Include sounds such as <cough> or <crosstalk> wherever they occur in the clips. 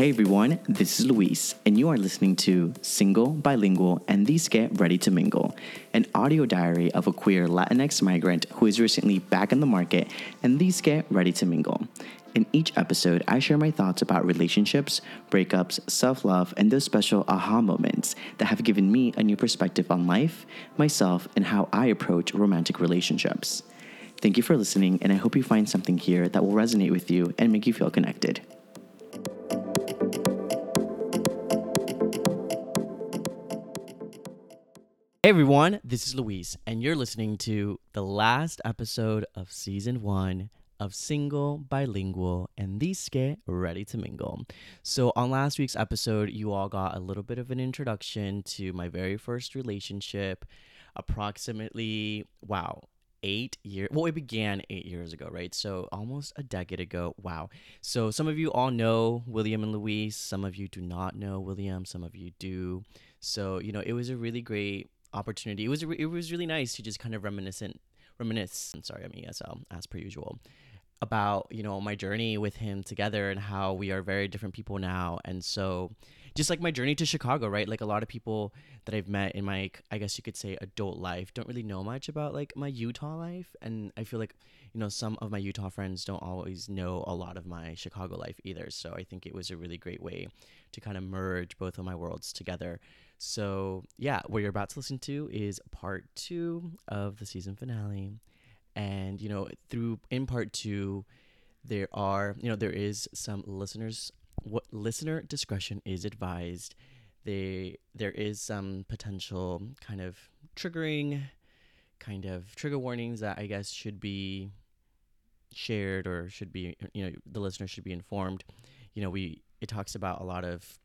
Hey everyone, this is Luis, and you are listening to Single, Bilingual, and Dizque Ready to Mingle, an audio diary of a queer Latinx migrant who is recently back in the market, and dizque ready to mingle. In each episode, I share my thoughts about relationships, breakups, self love, and those special aha moments that have given me a new perspective on life, myself, and how I approach romantic relationships. Thank you for listening, and I hope you find something here that will resonate with you and make you feel connected. Hey everyone, this is Luis, and you're listening to the last episode of season one of Single, Bilingual, and Dizque Ready to Mingle. So, on last week's episode, you all got a little bit of an introduction to my very first relationship, approximately, wow, eight years well it began eight years ago right? So almost a decade ago wow. So some of you all know william and Luis some of you do not know william some of you do. So you know it was a really great opportunity it was it was really nice to just kind of reminiscent reminisce I'm sorry i'm esl as per usual about you know my journey with him together and how we are very different people now and so just like my journey to Chicago, right? Like a lot of people that I've met in my, I guess you could say, adult life don't really know much about like my Utah life. And I feel like, you know, some of my Utah friends don't always know a lot of my Chicago life either. So I think it was a really great way to kind of merge both of my worlds together. So yeah, what you're about to listen to is part two of the season finale. And, you know, through in part two, there are, you know, there is some listeners what listener discretion is advised. They there is some potential kind of triggering kind of trigger warnings that I guess should be shared or should be you know the listener should be informed. You know, we it talks about a lot of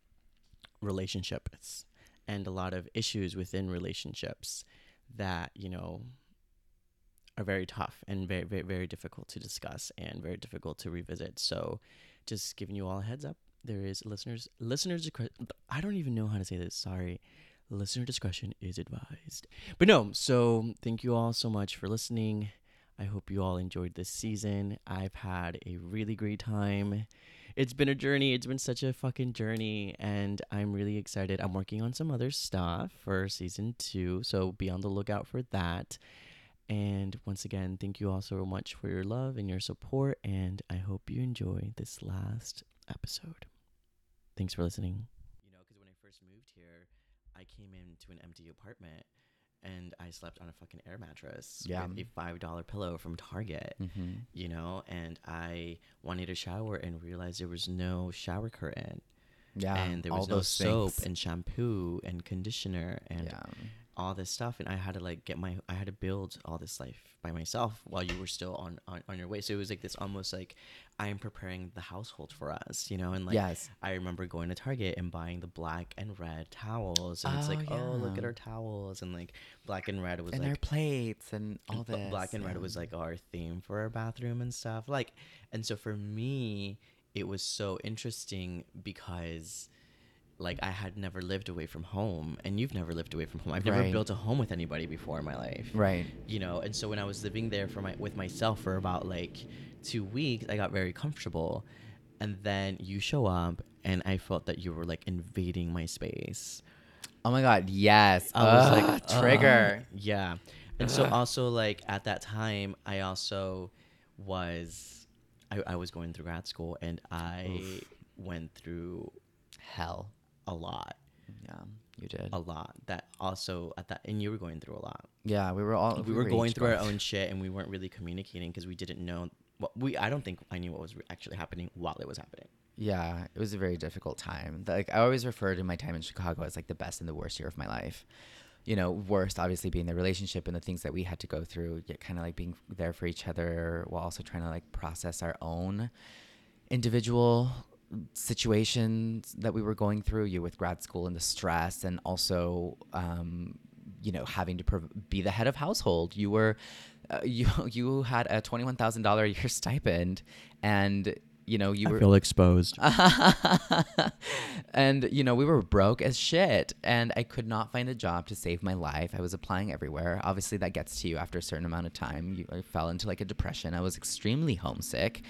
relationships and a lot of issues within relationships that, you know, are very tough and very very very difficult to discuss and very difficult to revisit. So, just giving you all a heads up there is listeners listeners I don't even know how to say this. Sorry. Listener discretion is advised. But no, so thank you all so much for listening. I hope you all enjoyed this season. I've had a really great time. It's been a journey. It's been such a fucking journey, and I'm really excited. I'm working on some other stuff for season two, so be on the lookout for that. And once again, thank you all so much for your love and your support, and I hope you enjoy this last episode. Thanks for listening. You know, because when I first moved here, I came into an empty apartment and I slept on a fucking air mattress yeah. with a five dollar pillow from Target. Mm-hmm. You know, and I wanted a shower and realized there was no shower curtain. Yeah, and there was no soap things. and shampoo and conditioner and yeah all this stuff and i had to like get my i had to build all this life by myself while you were still on on, on your way so it was like this almost like i am preparing the household for us you know and like yes i remember going to target and buying the black and red towels and oh, it's like yeah. oh look at our towels and like black and red was and like our plates and all this black and yeah. red was like our theme for our bathroom and stuff like and so for me it was so interesting because like I had never lived away from home and you've never lived away from home. I've never right. built a home with anybody before in my life. Right. You know, and so when I was living there for my with myself for about like 2 weeks, I got very comfortable. And then you show up and I felt that you were like invading my space. Oh my god, yes. I was like trigger. Uh, yeah. And so also like at that time I also was I, I was going through grad school and I Oof. went through hell a lot. Yeah, you did a lot. That also at that, and you were going through a lot. Yeah, we were all we, we were, were going through our own shit, and we weren't really communicating because we didn't know what we. I don't think I knew what was actually happening while it was happening. Yeah, it was a very difficult time. Like I always refer to my time in Chicago as like the best and the worst year of my life. You know, worst obviously being the relationship and the things that we had to go through, yet kind of like being there for each other while also trying to like process our own individual situations that we were going through, you with grad school and the stress, and also, um, you know, having to prov- be the head of household. You were, uh, <laughs> you you had a twenty one thousand dollar a year <laughs> stipend, and you know you I were feel exposed. <laughs> And you know we were broke as shit and i could not find a job to save my life. I was applying everywhere. Obviously that gets to you after a certain amount of time. You I fell into like a depression. I was extremely homesick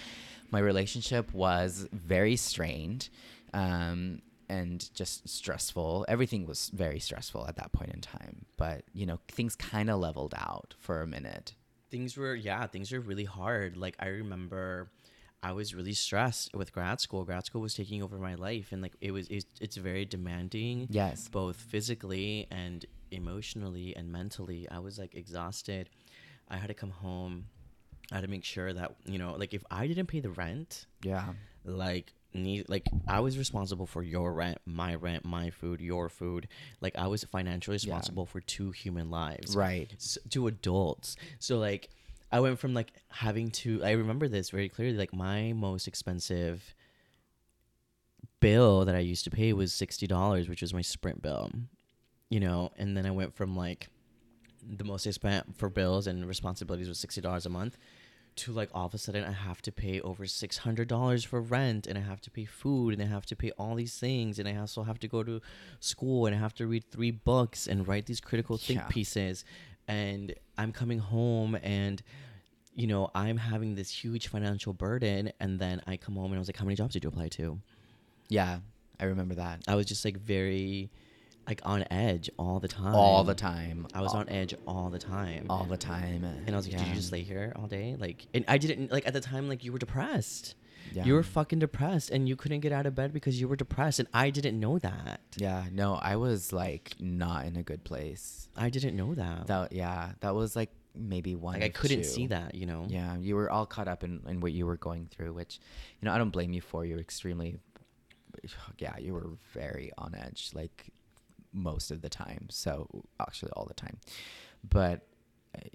my relationship was very strained. um, and just stressful. Everything was very stressful at that point in time. But you know, things kind of leveled out for a minute. things were yeah things were really hard like i remember i was really stressed with grad school grad school was taking over my life and like it was it's, it's very demanding Yes. both physically and emotionally and mentally i was like exhausted i had to come home i had to make sure that you know like if i didn't pay the rent Yeah. like need like i was responsible for your rent my rent my food your food like i was financially Yeah. responsible for two human lives Right. s- to adults. So like I went from like having to I remember this very clearly like my most expensive bill that I used to pay was $60, which was my Sprint bill. You know, and then I went from like the most I spent for bills and responsibilities was $60 a month to like all of a sudden I have to pay over $600 for rent and I have to pay food and I have to pay all these things and I also have to go to school and I have to read three books and write these critical think Yeah. pieces and I'm coming home and you know I'm having this huge financial burden and then I come home and I was like how many jobs did you apply to Yeah. I remember that. I was just like very like on edge all the time All the time. I was all, on edge all the time all the time. and I was like, did you just lay here all day? Like, and I didn't like at the time. Like, you were depressed. Yeah. You were fucking depressed, and you couldn't get out of bed because you were depressed, and I didn't know that. Yeah. No, I was like not in a good place. I didn't know that. That yeah, that was like maybe one. like, I couldn't two. see that. You know. Yeah, you were all caught up in, in what you were going through, which, you know, I don't blame you for. You're extremely, yeah, you were very on edge, like most of the time. So actually, all the time. But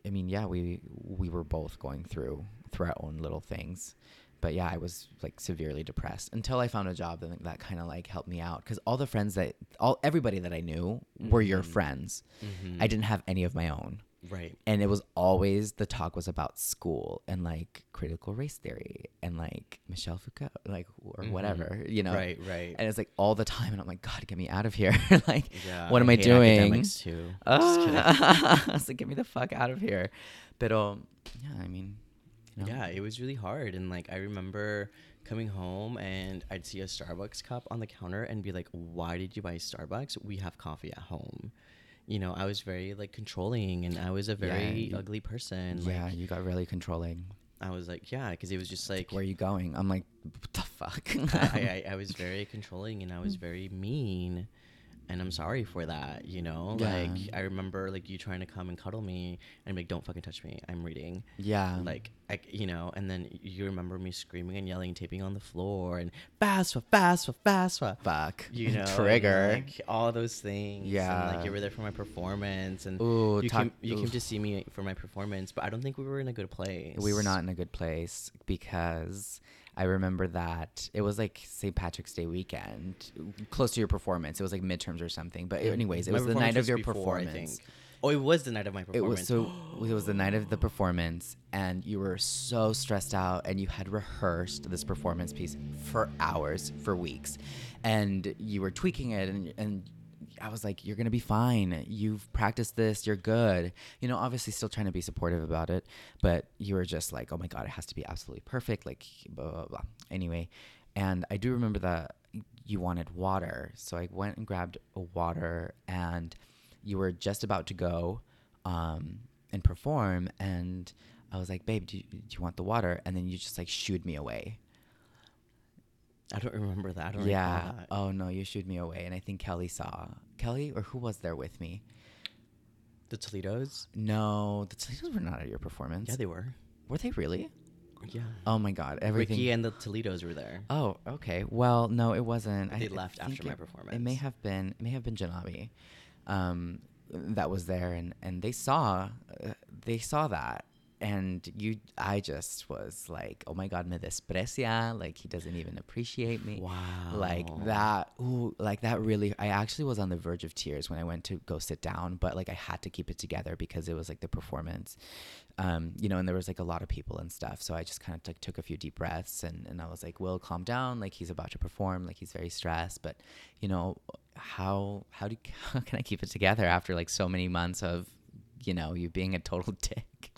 I- mean, yeah, we we were both going through through our own little things. But yeah, I was like severely depressed until I found a job that that kind of like helped me out because all the friends that all everybody that I knew were your Mhm. friends. Mhm. I didn't have any of my own Right. and it was always the talk was about school and like critical race theory and like Michel Foucault, like or Mhm. whatever, you know. Right. Right. And it's like all the time, and I'm like, God, get me out of here! <laughs> like, yeah. what am I hate doing? academics too. Ah, <laughs> I was like, get me the fuck out of here. But um, yeah, I mean, you know, Yeah, it was really hard. And like I remember coming home and I'd see a Starbucks cup on the counter and be like, "Why did you buy Starbucks? We have coffee at home." You know, I was very like controlling and I was a very you- ugly person. yeah, Like you got really controlling. I was like, yeah, because it was just like Where are you going? I'm like, what the fuck? I, I, <laughs> I was very controlling and I was mm. very mean. And I'm sorry for that, you know? Yeah. Like I remember like you trying to come and cuddle me and like, Don't fucking touch me. I'm reading. yeah, like I, you know, and then you remember me screaming and yelling, taping on the floor, and FAFSA, FAFSA, FAFSA. fuck. You <laughs> know, and, trigger. like all those things. and, Yeah. like you were there for my performance, and Ooh, you talk- came, you came to see me for my performance, but I don't think we were in a good place. we were not in a good place because I remember that it was like St. Patrick's Day weekend, close to your performance. It was like midterms or something. But anyways, it My was the night of your before, performance. Oh, it was the night of my It performance. was so. <gasps> it was the night of the performance, and you were so stressed out, and you had rehearsed this performance piece for hours, for weeks, and you were tweaking it, and and I was like, "You're gonna be fine. You've practiced this. You're good." You know, obviously, still trying to be supportive about it, but you were just like, "Oh my god, it has to be absolutely perfect." Like, blah blah blah. Anyway, and I do remember that you wanted water, so I went and grabbed a water and you were just about to go um, and perform, and I was like, "Babe, do you, do you want the water?" And then you just like shooed me away. I don't remember that. I don't yeah. that. Oh no, you shooed me away, and I think Kelly saw Kelly or who was there with me. The Toledos. No, the Toledos were not at your performance. Yeah, they were. were they really? Yeah. Oh my God, everything. Ricky and the Toledos were there. Oh, okay. Well, no, it wasn't. They I left think after my it- It may have been. It may have been Janabi, um, that was there, and and they saw, uh, they saw that, and you. I just was like, oh my God, me desprecia. Like he doesn't even appreciate me. Wow. Like that. Ooh, like that. Really, I actually was on the verge of tears when I went to go sit down, but like I had to keep it together because it was like the performance um, you know, and there was like a lot of people and stuff. So I just kind of like took a few deep breaths and, and I was like, Will, calm down. Like he's about to perform. Like he's very stressed. But you know, how how do <laughs> how can I keep it together after like so many months of, you know, you being a total <laughs> dick?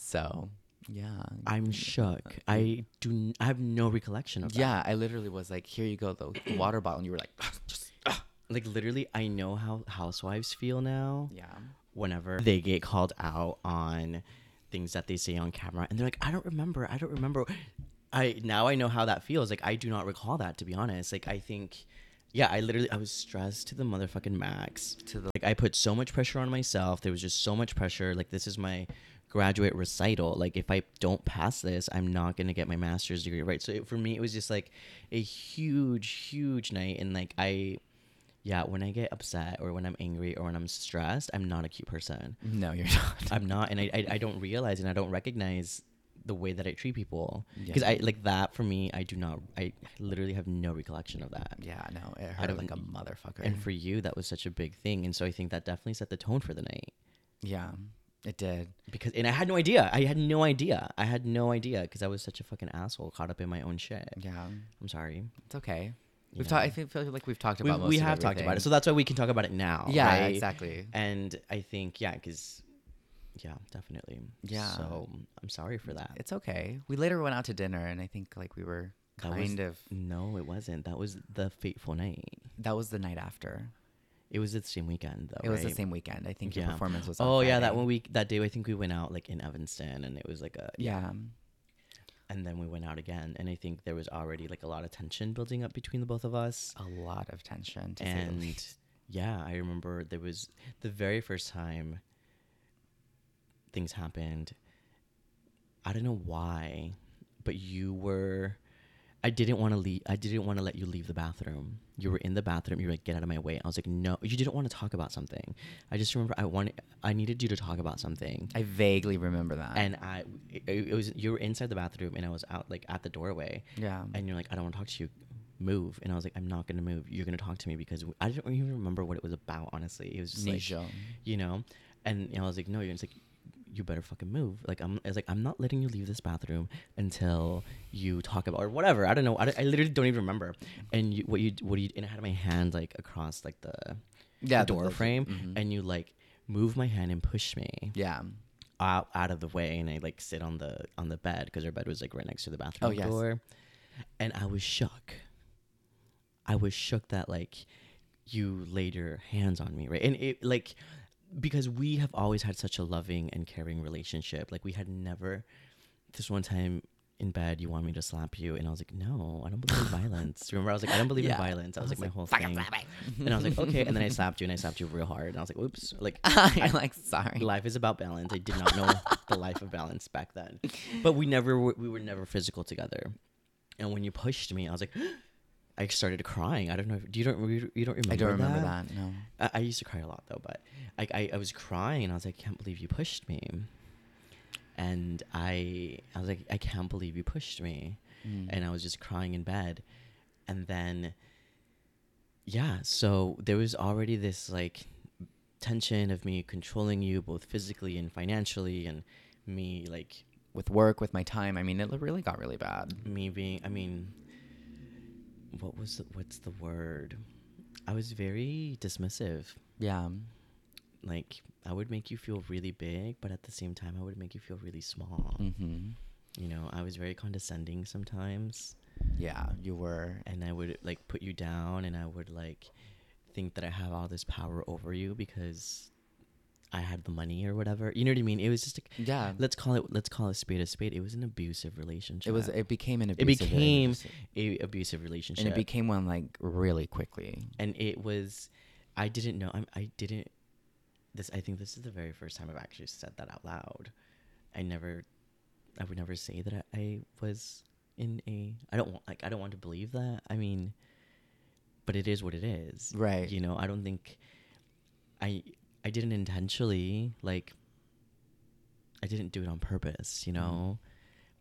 So Yeah. I'm uh, shook. I do. n- I have no recollection of that. Yeah, I literally was like, "Here you go, the, the water bottle," and you were like, "Just." Like literally, I know how housewives feel now. Yeah. Whenever they get called out on things that they say on camera, and they're like, "I don't remember. I don't remember." I now I know how that feels. Like I do not recall that to be honest. Like I think, yeah, I literally I was stressed to the motherfucking max. To the Like I put so much pressure on myself. There was just so much pressure. Like this is my graduate recital. Like if I don't pass this, I'm not gonna get my master's degree. Right. So it, for me, it was just like a huge, huge night. And like I, yeah, when I get upset or when I'm angry or when I'm stressed, I'm not a cute person. no, you're <laughs> not. I'm not, and I, I, I don't realize and I don't recognize the way that I treat people because Yeah. I like that for me. I do not. I literally have no recollection of that. yeah, no, it I hurt like a motherfucker. And for you, that was such a big thing, and so I think that definitely set the tone for the night. yeah, it did. because and I had no idea. I had no idea. I had no idea because I was such a fucking asshole caught up in my own shit. Yeah, I'm sorry. it's okay. you We've talked. I feel, feel like we've talked we, about. most we of have talked about it, so that's why we can talk about it now. yeah, right? exactly. And I think yeah, because yeah, definitely. Yeah. So I'm sorry for that. It's okay. We later went out to dinner, and I think like we were That was- kind of. no, it wasn't. That was the fateful night. That was the night after. It was the same weekend though. it was the same weekend. I think your Yeah. performance was. Oh yeah, that one week, that day, I think we went out like in Evanston, and it was like a Yeah. and then we went out again, and I think there was already like a lot of tension building up between the both of us. a lot of tension. And yeah i remember there was the very first time things happened i don't know why but you were i didn't want to leave i didn't want to let you leave the bathroom you were in the bathroom you were like get out of my way i was like no you didn't want to talk about something i just remember i wanted i needed you to talk about something I vaguely remember that. and i it, it was you were inside the bathroom and i was out like at the doorway yeah. and you're like, I don't want to talk to you. Move. And I was like, I'm not gonna move. You're gonna talk to me because I don't even remember what it was about. Honestly, it was just like, you know. And I was like, no. You're just like, you better fucking move. Like I'm. I was like, I'm not letting you leave this bathroom until you talk about or whatever. I don't know. I, I literally don't even remember. And you, what you, what you, and I had my hand like across like the, Yeah, the door the- frame, mhm. and you like move my hand and push me Yeah. out out of the way and I like sit on the on the bed because her bed was like right next to the bathroom Oh, yes. door. And I was shook. I was shook that like you laid your hands on me, right? And it like because we have always had such a loving and caring relationship. Like we had never this one time in bed you want me to slap you and I was like, No, I don't believe in <laughs> violence. Remember I was like, I don't believe Yeah. in violence. I was, like my whole "Fucking thing. And I was like, Okay, and then I <laughs> slapped you and I slapped you real hard and I was like, Oops. Like <laughs> You're like sorry. life is about balance. I did not know the life of balance back then, but we never we were never physical together. And when you pushed me, I was like, I started crying. I don't know. If, do you don't you you don't remember? I don't remember that. that. No. I, I used to cry a lot though, but I, I I was crying and I was like, I can't believe you pushed me. And I I was like, I can't believe you pushed me Mm. and I was just crying in bed. And then, yeah, so there was already this like tension of me controlling you both physically and financially, and me like with work, with my time, I mean, it really got really bad. me being. I mean, what was the, what's the word? I was very dismissive. Yeah. Like I would make you feel really big, but at the same time, I would make you feel really small. Mm-hmm. You know, I was very condescending sometimes. Yeah, you were. and I would like put you down and I would like think that I have all this power over you because I had the money or whatever. You know what I mean? It was just a, Yeah. let's call it let's call a spade a spade. It was an abusive relationship. It was. It became an abusive. it became a abusive relationship. and it became one like really quickly. and it was I didn't know I'm, I didn't this I think this is the very first time I've actually said that out loud. I never I would never say that I, I was in a I don't want like I don't want to believe that. I mean but it is what it is. Right. You know, I don't think I I didn't intentionally like I didn't do it on purpose, you mm-hmm. know.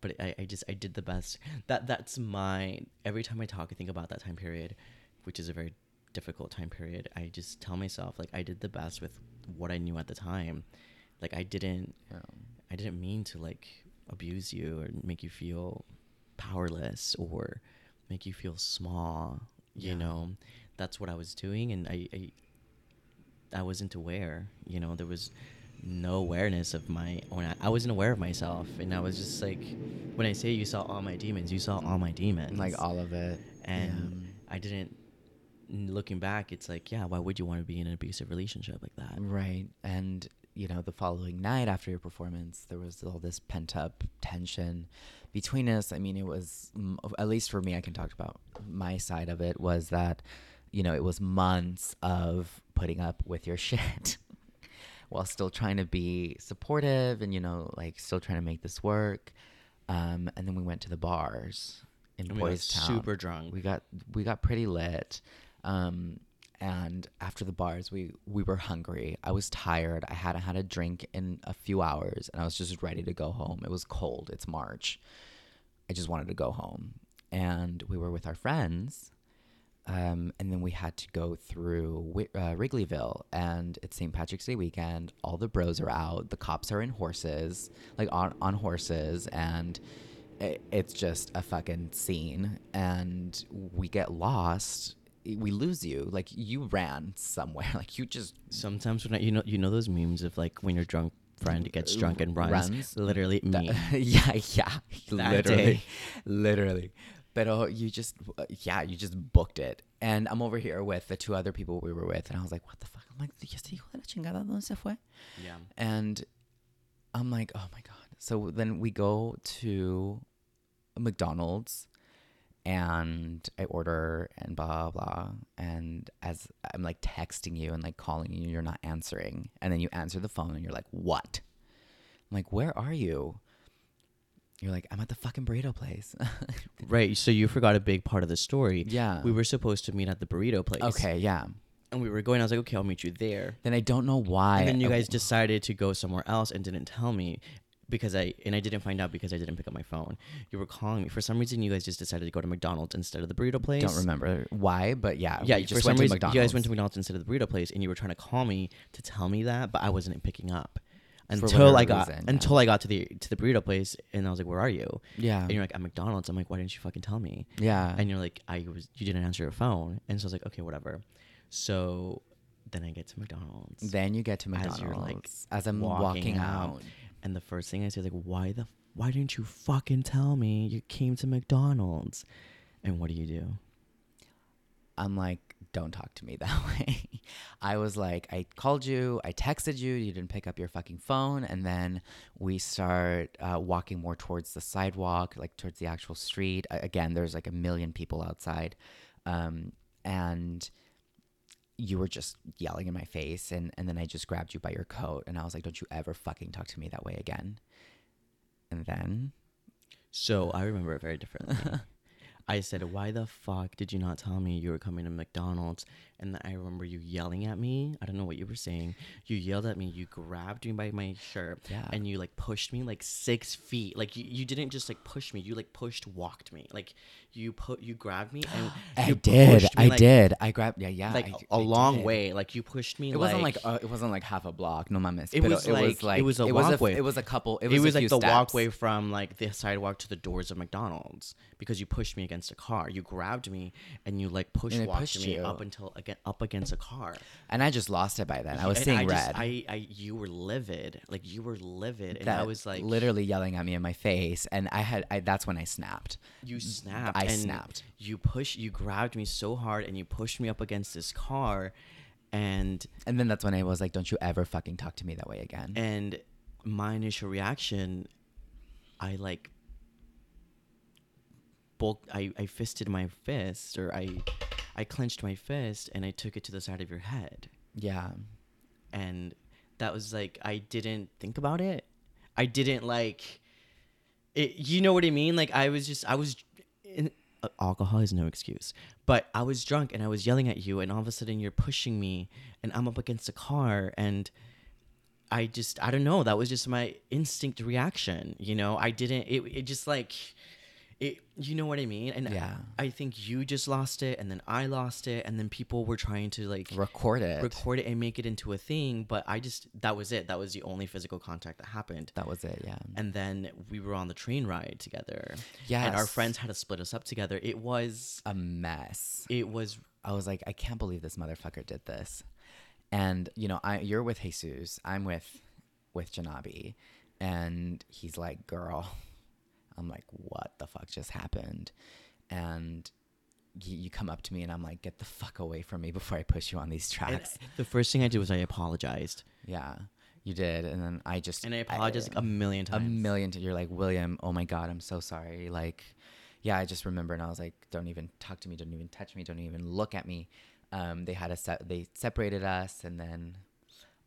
But I, I just I did the best. That that's my every time I talk I think about that time period, which is a very difficult time period. I just tell myself like I did the best with what I knew at the time. Like I didn't Yeah. I didn't mean to like abuse you or make you feel powerless or make you feel small. You Yeah. know, that's what I was doing, and I, I I wasn't aware. You know, there was no awareness of my when I, wasn't aware of myself and I was just like when I say you saw all my demons, you saw all my demons. Like all of it. and I didn't looking back, it's like, yeah, why would you want to be in an abusive relationship like that? Right. And, you know, the following night after your performance, there was all this pent up tension between us. I mean, it was, at least for me, I can talk about my side of it, was that, you know, it was months of putting up with your <laughs> shit while still trying to be supportive and, you know, like still trying to make this work. Um, and then we went to the bars in And we got Town. super drunk. We got we got pretty lit. Um, and after the bars, we we were hungry. I was tired. I hadn't had a drink in a few hours, and I was just ready to go home. It was cold. It's March. I just wanted to go home, and we were with our friends. Um, and then we had to go through uh, Wrigleyville, and it's St. Patrick's Day weekend. All the bros are out. The cops are in horses, like on on horses, and it, it's just a fucking scene. And we get lost. We lose you. Like you ran somewhere. <laughs> Like you just Sometimes when I, you know you know those memes of like when your drunk friend gets drunk and runs, Runs. literally That- me. <laughs> yeah, yeah, That literally, day. literally. But oh, you just, uh, yeah, you just booked it. And I'm over here with the two other people we were with, and I was like, what the fuck? I'm like, ¿y este hijo de la chingada dónde se fue? Yeah. And I'm like, oh my god. So then we go to McDonald's, and I order and blah blah. And as I'm like texting you and like calling you, you're not answering. And then you answer the phone, and you're like, what? I'm like, where are you? You're like, I'm at the fucking burrito place. <laughs> Right. So you forgot a big part of the story. yeah. We were supposed to meet at the burrito place. okay. Yeah. And we were going. I was like, okay, I'll meet you there. Then I don't know why. And then you I- guys decided to go somewhere else and didn't tell me because I and I didn't find out because I didn't pick up my phone. You were calling me for some reason. You guys just decided to go to McDonald's instead of the burrito place. don't remember why, but yeah. Yeah, for just some went to reason McDonald's. you guys went to McDonald's instead of the burrito place, and you were trying to call me to tell me that, but I wasn't picking up until I got reason, yeah. until I got to the to the burrito place, and I was like, "Where are you?" Yeah. And you're like, "At McDonald's." I'm like, "Why didn't you fucking tell me?" yeah. And you're like, "I was you didn't answer your phone," and so I was like, "Okay, whatever." So then I get to McDonald's. Then you get to As McDonald's. you're, like, as I'm walking walking, out. out. And the first thing I say is like, why the why didn't you fucking tell me you came to McDonald's? And what do you do? I'm like, don't talk to me <laughs> that way. I was like, I called you, I texted you, you didn't pick up your fucking phone, and then we start uh, walking more towards the sidewalk, like towards the actual street. Again, there's like a million people outside, um, and you were just yelling in my face, and and then I just grabbed you by your coat, and I was like, don't you ever fucking talk to me that way again. And then So I remember it very differently. <laughs> I said, "Why the fuck did you not tell me you were coming to McDonald's?" And then I remember you yelling at me. I don't know what you were saying. You yelled at me. You grabbed me by my shirt, Yeah. and you like pushed me like six feet. Like you, you didn't just like push me. You like pushed, walked me. Like you put, you grabbed me and <gasps> I did, me, I like, did, I grabbed, yeah, yeah, like I- a I long did. way. Like you pushed me. It wasn't like uh, it wasn't like half a block. No mames. It pero was like- it was a it walkway. Was it was a couple. It it was, was, a like the steps. walkway from like the sidewalk to the doors of McDonald's because you pushed me against a car. You grabbed me and you like push walked pushed me you. up until again up against a car. and I just lost it by then. I was And seeing I just- red. I, I, you were livid. Like you were livid, and that I was like, literally yelling at me in my face, and I had. I, that's when I snapped. you snapped. I snapped. You push. You grabbed me so hard, and you pushed me up against this car, and And then that's when I was like, "Don't you ever fucking talk to me that way again." and my initial reaction, I like bulk. I I fisted my fist, or I I clenched my fist, and I took it to the side of your head. yeah. and that was like I didn't think about it. I didn't like it. You know what I mean? Like I was just I was. In, uh, alcohol is no excuse, but I was drunk and I was yelling at you, and all of a sudden you're pushing me, and I'm up against a car, and I just I don't know. That was just my instinct reaction. You know, I didn't. It it just like. It, you know what I mean? And Yeah. I think you just lost it, and then I lost it, and then people were trying to like Record it. record it and make it into a thing but i just that was it that was the only physical contact that happened that was it. Yeah. and then we were on the train ride together yeah and our friends had to split us up together it was a mess. it was I was like, I can't believe this motherfucker did this. And you know, I you're with Jesus. I'm with with Janabi. And he's like, girl, I'm like, what the fuck just happened? And you, you come up to me and I'm like, get the fuck away from me before I push you on these And tracks. <laughs> the first thing I did was I apologized, yeah, you did. And then I just, and I apologized like a million times. a million. times. you're like, William, oh my God, I'm so sorry. Like, yeah, I just remember and I was like, don't even talk to me, don't even touch me, don't even look at me. Um, they had a set, they separated us and then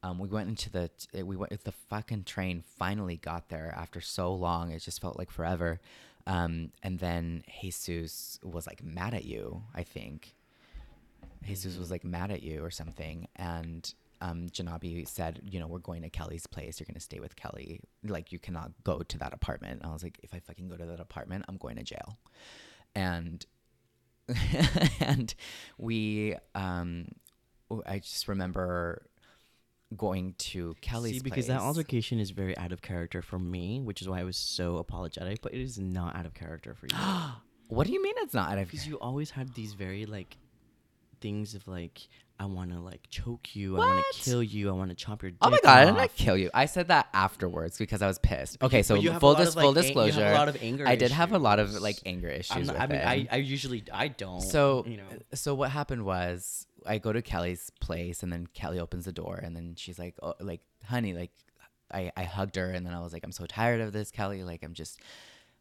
um, we went into the, we went, the fucking train finally got there after so long. It just felt like forever. Um, and then Jesus was like mad at you, I think. Jesus was like mad at you or something. And um, Janabi said, you know, we're going to Kelly's place. You're going to stay with Kelly. Like, you cannot go to that apartment. And I was like, if I fucking go to that apartment, I'm going to jail. And, <laughs> and we, um, I just remember going to Kelly's See, because that altercation is very out of character for me, which is why I was so apologetic. But it is not out of character for you, <gasps> What do you mean it's not out of because you always had these very like things of like I want to like choke you, What? I want to kill you, I want to chop your. Dick Oh my god, I didn't like kill you. I said that afterwards because I was pissed. Okay, so full, dis- like, full you have a disclosure. lot of anger I did have a lot of like anger issues. Not, I mean. I, I usually I don't. so you know, so what happened was I go to Kelly's place and then Kelly opens the door and then she's like, oh, like honey, like I I hugged her and then I was like, I'm so tired of this, Kelly. Like I'm just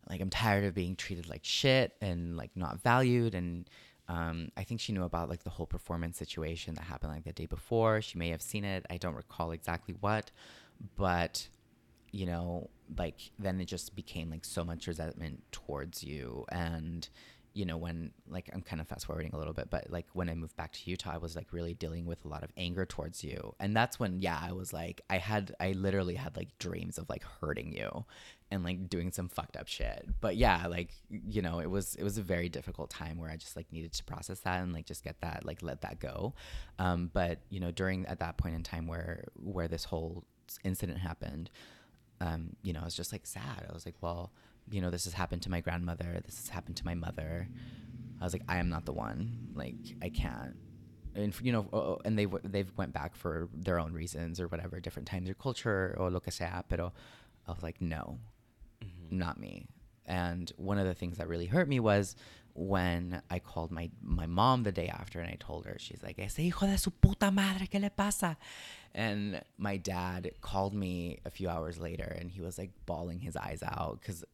like I'm tired of being treated like shit and like not valued and. Um, I think she knew about like the whole performance situation that happened like the day before. She may have seen it. I don't recall exactly what, but you know, like then it just became like so much resentment towards you. And, you know, when like I'm kind of fast forwarding a little bit, but like when I moved back to Utah, I was like really dealing with a lot of anger towards you. And that's when, yeah, I was like, I had, I literally had like dreams of like hurting you and like doing some fucked up shit. But yeah, like, you know, it was, it was a very difficult time where I just like needed to process that and like just get that, like let that go. Um, but, you know, during at that point in time where, where this whole incident happened, um, you know, I was just like sad. I was like, well, you know, this has happened to my grandmother. This has happened to my mother. I was like, I am not the one. Like, I can't. And you know, oh, oh and they w- they've went back for their own reasons or whatever, different times or culture or lo que sea. Pero I was like, no, mm-hmm. not me. And one of the things that really hurt me was when I called my my mom the day after and I told her, she's like, ese hijo de su puta madre, ¿qué le pasa? And my dad called me a few hours later and he was like bawling his eyes out because,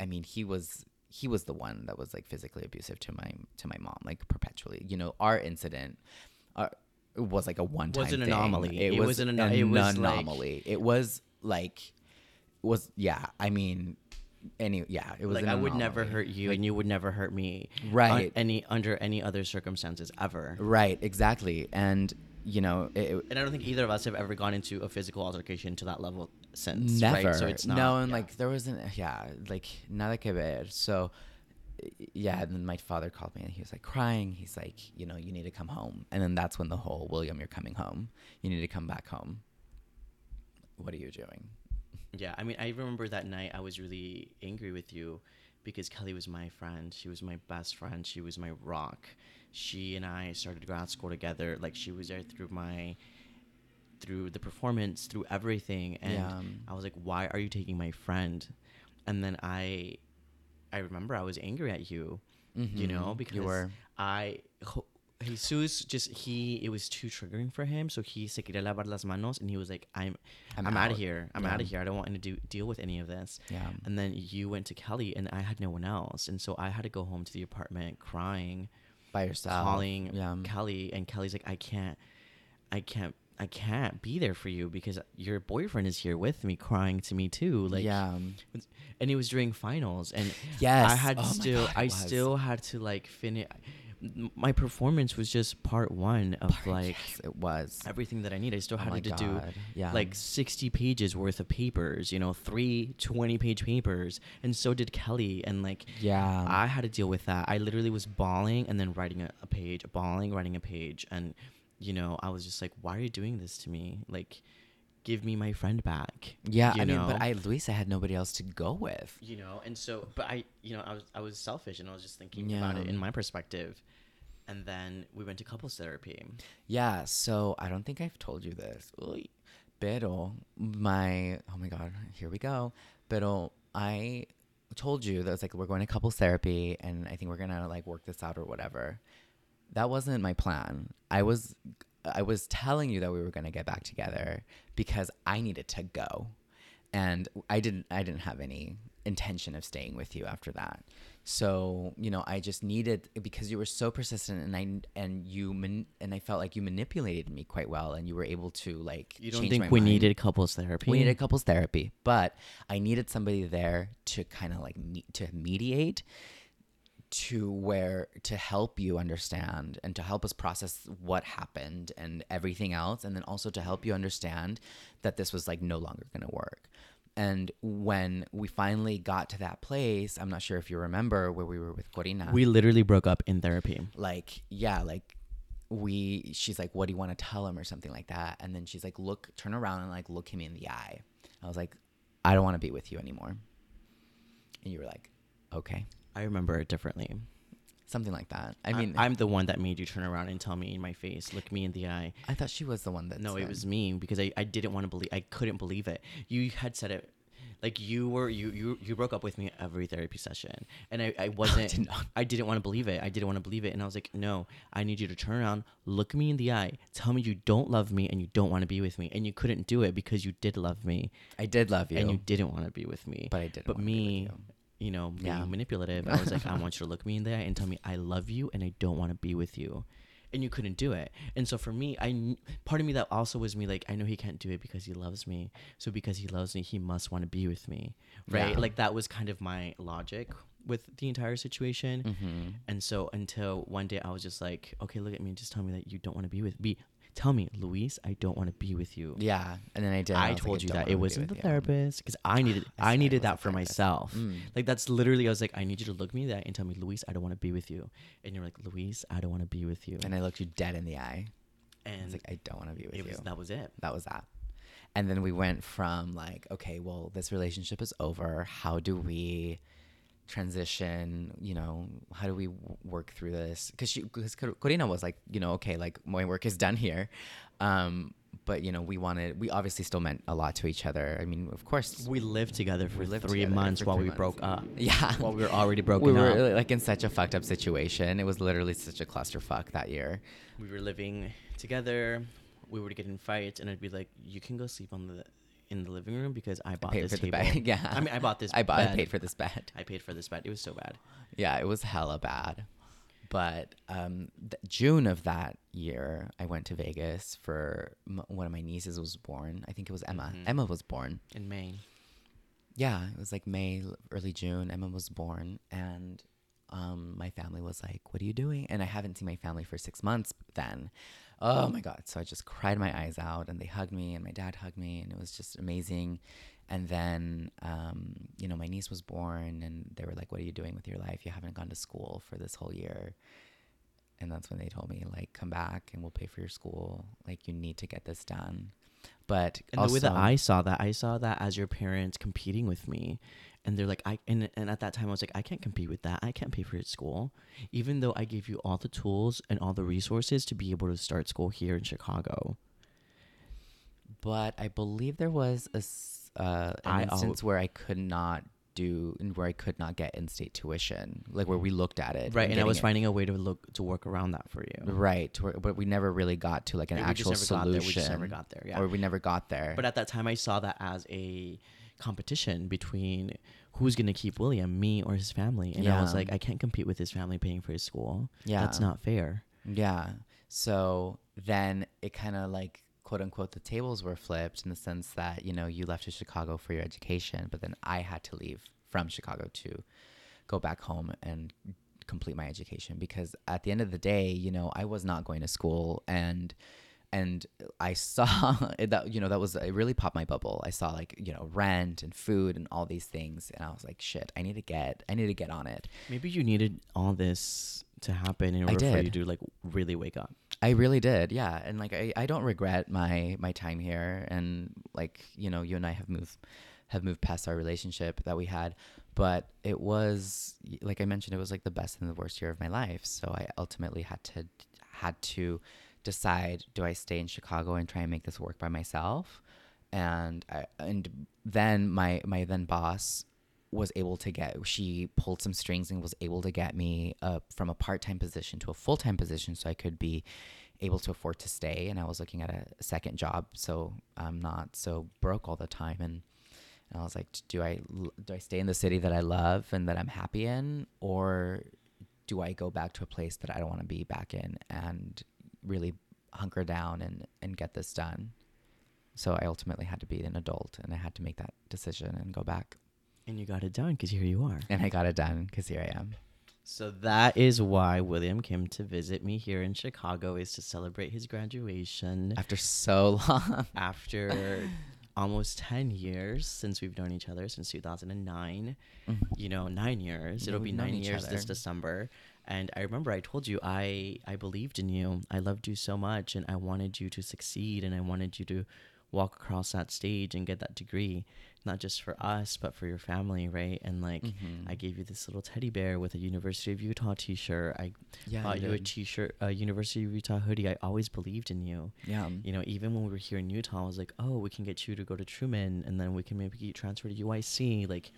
I mean, he was he was the one that was like physically abusive to my to my mom like perpetually. You know, our incident. Uh, was like a one time Was an thing. anomaly. It, It was, was an an, ano- it was like- anomaly. it was like was yeah. I mean, any yeah. It was like an I would never hurt you, and you would never hurt me. Right. any under any other circumstances ever. Right, exactly. And you know, it, it- And I don't think either of us have ever gone into a physical altercation to that level since. never. Right? So it's not. no, and yeah. like there wasn't. Yeah, like nada que ver. So yeah, and then my father called me and he was like crying. He's like, you know, you need to come home. And then that's when the whole William, you're coming home. You need to come back home. What are you doing? Yeah, I mean, I remember that night I was really angry with you because Kelly was my friend. She was my best friend. She was my rock. She and I started grad school together. Like she was there through my through the performance, through everything. And Yeah. I was like, "Why are you taking my friend?" And then I I remember I was angry at you, you mm-hmm. know, because you were. I Jo- Jesus just he it was too triggering for him, so he se quería lavar las manos, and he was like, "I'm I'm I'm, out out. of here. I'm Yeah. out of here. I don't want to do deal with any of this." Yeah. And then you went to Kelly, and I had no one else, and so I had to go home to the apartment crying, By yourself. calling Yeah. Kelly, and Kelly's like, "I can't, I can't." I can't be there for you because your boyfriend is here with me, crying to me too. Like, yeah. and it was during finals, and Yes. I had Oh still, God, I was. still had to like finish. My performance was just part one of like yes, it was. everything that I need. I still Oh had my to do yeah. like 60 pages worth of papers, you know, three 20 page papers. And so did Kelly. And like, Yeah. I had to deal with that. I literally was bawling and then writing a, a page, bawling, writing a page. And, you know, I was just like, why are you doing this to me? Like, give me my friend back. yeah. I mean, but I, Luisa had nobody else to go with. you know and so but i you know i was i was selfish and i was just thinking about it Yeah. in my perspective and then we went to couples therapy Yeah, so I don't think I've told you this. Pero my oh my god, here we go. Pero I told you that it's like we're going to couples therapy and I think we're gonna like work this out or whatever. That wasn't my plan. I was I was telling you that we were gonna get back together because I needed to go. And I didn't I didn't have any intention of staying with you after that. So, you know, I just needed because you were so persistent and I and you man, and I felt like you manipulated me quite well and you were able to like You don't think we mind. needed couples therapy? We needed couples therapy, but I needed somebody there to kind of like me- to mediate to where to help you understand and to help us process what happened and everything else and then also to help you understand that this was like no longer going to work. And when we finally got to that place, I'm not sure if you remember where we were with Corina. We literally broke up in therapy. like yeah like we she's like what do you want to tell him? or something like that. And then she's like look turn around and like look him in the eye. I was like i don't want to be with you anymore. And you were like okay I remember it differently. something like that i mean I, am the one that made you turn around and tell me in my face, look me in the eye. I thought she was the one that No, it was me because I, I didn't want to believe I couldn't believe it. You had said it like you were you you you broke up with me every therapy session and I, I <laughs> wasn't. I didn't want to believe it. I didn't want to believe it and I was like, "No, I need you to turn around, look me in the eye, tell me you don't love me and you don't want to be with me." And you couldn't do it because you did love me i did love you and you didn't want to be with me. but i didn't but wanna be with me, you. know, being Yeah. manipulative, I was like, I <laughs> want you to look me in the eye and tell me I love you and I don't want to be with you. And you couldn't do it. And so for me, I part of me that also was me like I know he can't do it because he loves me. So because he loves me, he must want to be with me. Right? Yeah. Like that was kind of my logic with the entire situation. Mhm. And so until one day I was just like, okay, look at me and just tell me that you don't want to be with me. Tell me, Luis, I don't want to be with you. yeah and then i did I like, told you don't that it wasn't the you. therapist because I <sighs> needed I I needed that for myself. Mm. Like that's literally I was like I need you to look me in the and tell me Luis I don't want to be with you, and you're like Luis I don't want to be with you, and i looked you dead in the eye i and was like i don't want to be with it you was that was it. that was that. And then we went from like, okay, well, this relationship is over. How do we transition? You know, how do we work through this? Because she, because Corina was like, you know, okay, like my work is done here. Um, but you know, we wanted, we obviously still meant a lot to each other. I mean, of course, We lived together for lived three together months for while three we months. broke up. <laughs> yeah, while we were already <laughs> broken we were up. like in such a fucked up situation. It was literally such a clusterfuck that year. We were living together. We would get in fights, and I'd be like, "You can go sleep on the in the living room because I bought paid this for the table." bed. <laughs> Yeah. I mean, I bought this. <laughs> I bought, I bed. paid for this bed. I paid for this bed. It was so bad. Yeah, it was hella bad. But um, th- June of that year, I went to Vegas for m- one of my nieces was born. I think it was Emma. Mhm. Emma was born. In May. Yeah, it was like May, l- early June. Emma was born, and um, my family was like, "What are you doing?" And I haven't seen my family for six months then. Oh my god! So I just cried my eyes out, and they hugged me, and my dad hugged me, and it was just amazing. And then, um, you know, my niece was born, and they were like, "What are you doing with your life? You haven't gone to school for this whole year." And that's when they told me, like, come back and we'll pay for your school. Like, you need to get this done. But And also, the way that I saw that, I saw that as your parents competing with me. And they're like, I and, and at that time I was like, I can't compete with that. I can't pay for his school. Even though I gave you all the tools and all the resources to be able to start school here in Chicago. but I believe there was a uh, an I al- instance where I could not do and where I could not get in-state tuition, like where we looked at it, Right. And I was it. finding a way to look to work around that for you. right, to but we never really got to like an And actual there. We just never got there. Yeah. or we never got there. But at that time, I saw that as a competition between who's going to keep William, me or his family. And I was like, I can't compete with his family paying for his school. yeah, That's not fair. Yeah. So then it kind of like quote unquote the tables were flipped in the sense that you know you left to Chicago for your education, but then I had to leave from Chicago to go back home and complete my education because at the end of the day, you know, I was not going to school and and I saw <laughs> that you know that was it really popped my bubble. I saw like you know rent and food and all these things, and I was like, shit, I need to get I need to get on it. Maybe you needed all this to happen in order for you to like really wake up. I really did, yeah. And like I, I don't regret my my time here and like, you know, you and I have moved have moved past our relationship that we had, but it was like I mentioned it was like the best and the worst year of my life. So I ultimately had to had to decide do I stay in Chicago and try and make this work by myself? And I, and then my my then boss was able to get she pulled some strings and was able to get me up from a part-time position to a full-time position so I could be able to afford to stay. And I was looking at a second job so I'm not so broke all the time. And and I was like do I do I stay in the city that I love and that I'm happy in? Or do I go back to a place that I don't want to be back in? And really hunker down and and get this done so I ultimately had to be an adult and I had to make that decision and go back And you got it done because here you are. and I got it done because here I am. So that is why William came to visit me here in Chicago is to celebrate his graduation After so <laughs> long. after almost 10 years since we've known each other since 2009. Mm. You know, 9 years. It'll be we've known 9 each years this. December. And I remember I told you I I believed in you. I loved you so much and I wanted you to succeed and I wanted you to walk across that stage and get that degree not just for us but for your family, right? And like Mhm. I gave you this little teddy bear with a University of Utah T-shirt. I Yeah, bought you a. T-shirt, a University of Utah hoodie. I always believed in you. Yeah. You know, even when we were here in Utah, I was like, oh, we can get you to go to Truman, and then we can maybe get you transferred to UIC. Like,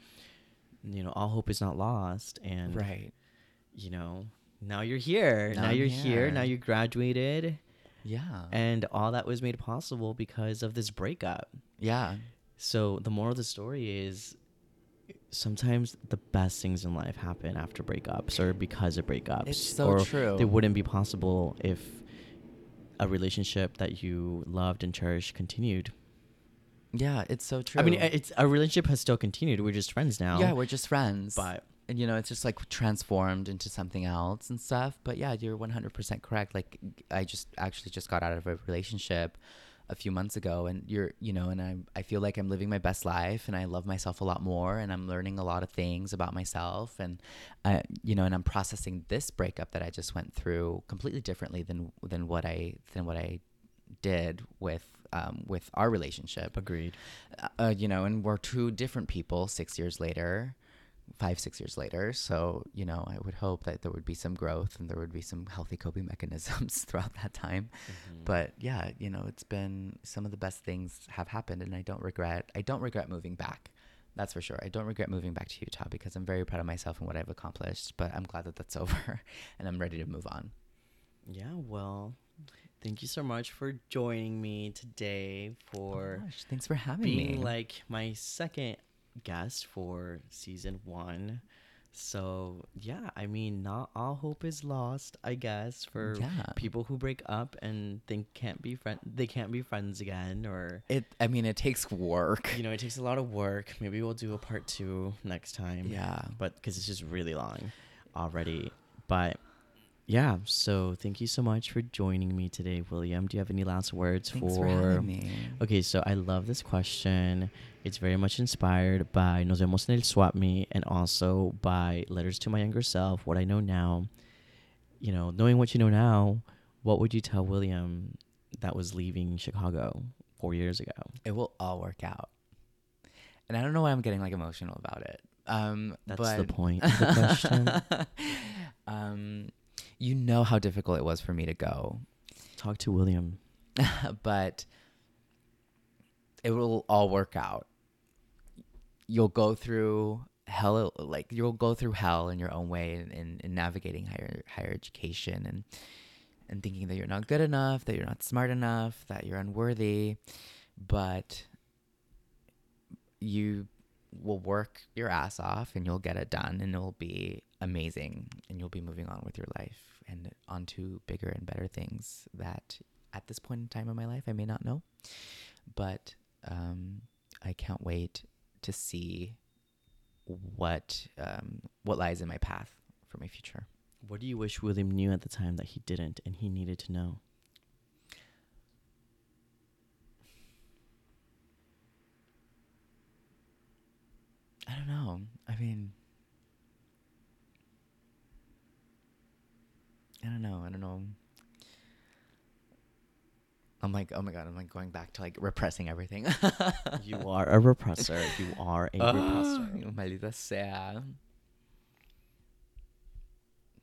you know, all hope is not lost. And right. You know, now you're here. Now Now, you're here. Now here. you graduated, Yeah. and all that was made possible because of this breakup. yeah. So the moral of the story is sometimes the best things in life happen after breakups or because of breakups. It's so or true. They wouldn't be possible if a relationship that you loved and cherished continued. Yeah, it's so true. I mean, it's a relationship has still continued. We're just friends now. yeah, we're just friends. but and you know, it's just like transformed into something else and stuff. But yeah, you're 100% correct. Like I just actually just got out of a relationship a few months ago and you're, you know, and I I feel like I'm living my best life and I love myself a lot more and I'm learning a lot of things about myself and I you know, and I'm processing this breakup that I just went through completely differently than than what I than what I did with um, with our relationship agreed. uh, you know, and we're two different people six years later, five, six years later. So, you know, I would hope that there would be some growth and there would be some healthy coping <laughs> mechanisms throughout that time. Mm-hmm. But yeah, you know, it's been some of the best things have happened and I don't regret, I don't regret moving back. That's for sure. I don't regret moving back to Utah because I'm very proud of myself and what I've accomplished, but I'm glad that that's <laughs> over and I'm ready to move on. Yeah, well, thank you so much for joining me today for Gosh, thanks for having being me. like my second guest for season one. So yeah, I mean, not all hope is lost. I guess for Yeah. people who break up and think can't be friend, they can't be friends again, or it, I mean, it takes work. you know, it takes a lot of work. Maybe we'll do a part two next time. Yeah. but because it's just really long already. But yeah, so thank you so much for joining me today, William. Do you have any last words Thanks for? for. Okay, so I love this question. It's very much inspired by Nos vemos en el Swap Meet and also by Letters to My Younger Self, What I Know Now. You know, knowing what you know now, what would you tell William that was leaving Chicago four years ago? it will all work out. And I don't know why I'm getting like emotional about it. Um, That's but the point of the question. <laughs> um, you know how difficult it was for me to go, Talk to William. <laughs> but it will all work out. You'll go through hell, like you'll go through hell in your own way in, in, in navigating higher higher education and and thinking that you're not good enough, that you're not smart enough, that you're unworthy, but you will work your ass off and you'll get it done and it'll be amazing and you'll be moving on with your life and onto bigger and better things that at this point in time in my life I may not know. But um, I can't wait to see what um, what lies in my path for my future. What do you wish William knew at the time that he didn't and he needed to know? I don't know. I mean, I don't know. I don't know. I'm like, oh my god, I'm like going back to like repressing everything. You are a repressor. You are a <laughs> Ah, repressor. maldita sea.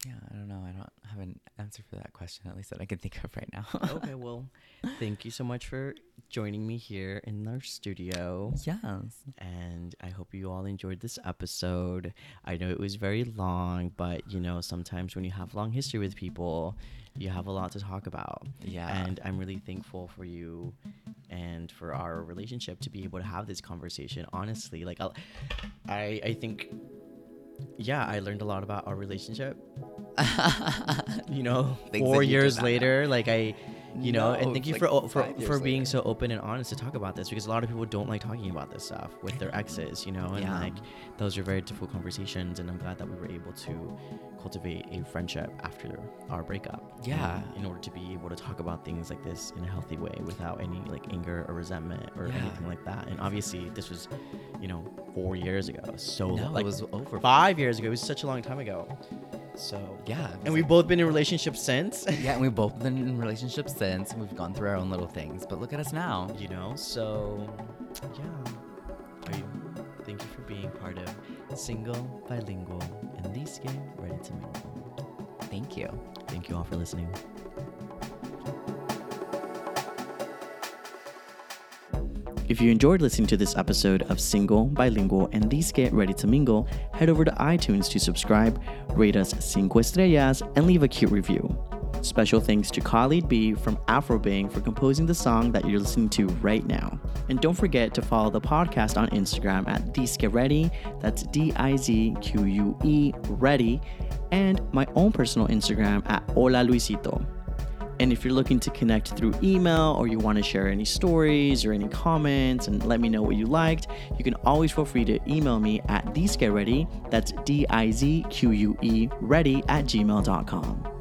Yeah, I don't know. I don't have an answer for that question, at least that I can think of right now. okay, <laughs> well, thank you so much for joining me here in our studio. yes. And I hope you all enjoyed this episode. I know it was very long, but you know, sometimes when you have long history with people, you have a lot to talk about. Yeah. And I'm really thankful for you and for our relationship to be able to have this conversation honestly. Like I'll, I I think yeah, I learned a lot about our relationship. <laughs> you know, Things four that you did years later, like I, you know, and thank you like for for for being so open and honest to talk about this because a lot of people don't like talking about this stuff with their exes, you know, and Yeah. like those are very difficult conversations. And I'm glad that we were able to cultivate a friendship after our breakup. Yeah. in order to be able to talk about things like this in a healthy way without any like anger or resentment or Yeah. anything like that. And obviously, this was, you know, four years ago. So No, like it was over. five years ago. It was such a long time ago. So Yeah. and we've like- both been in relationships since. <laughs> Yeah, and we've both been in relationships since. and We've gone through our own little things, but look at us now. you know. So yeah, you, thank you for being part of Single Bilingual and game, Ready to Mingle. Thank you. Thank you all for listening. If you enjoyed listening to this episode of Single, Bilingual, and Dizque Ready to Mingle, head over to iTunes to subscribe, rate us 5 estrellas, and leave a cute review. Special thanks to Khalid B from Afrobang for composing the song that you're listening to right now. And don't forget to follow the podcast on Instagram at Dizque Ready, that's D I Z Q U E Ready, and my own personal Instagram at Hola Luisito. And if you're looking to connect through email or you want to share any stories or any comments and let me know what you liked, you can always feel free to email me at Dizque Ready, that's D I Z Q U E Ready at gmail.com.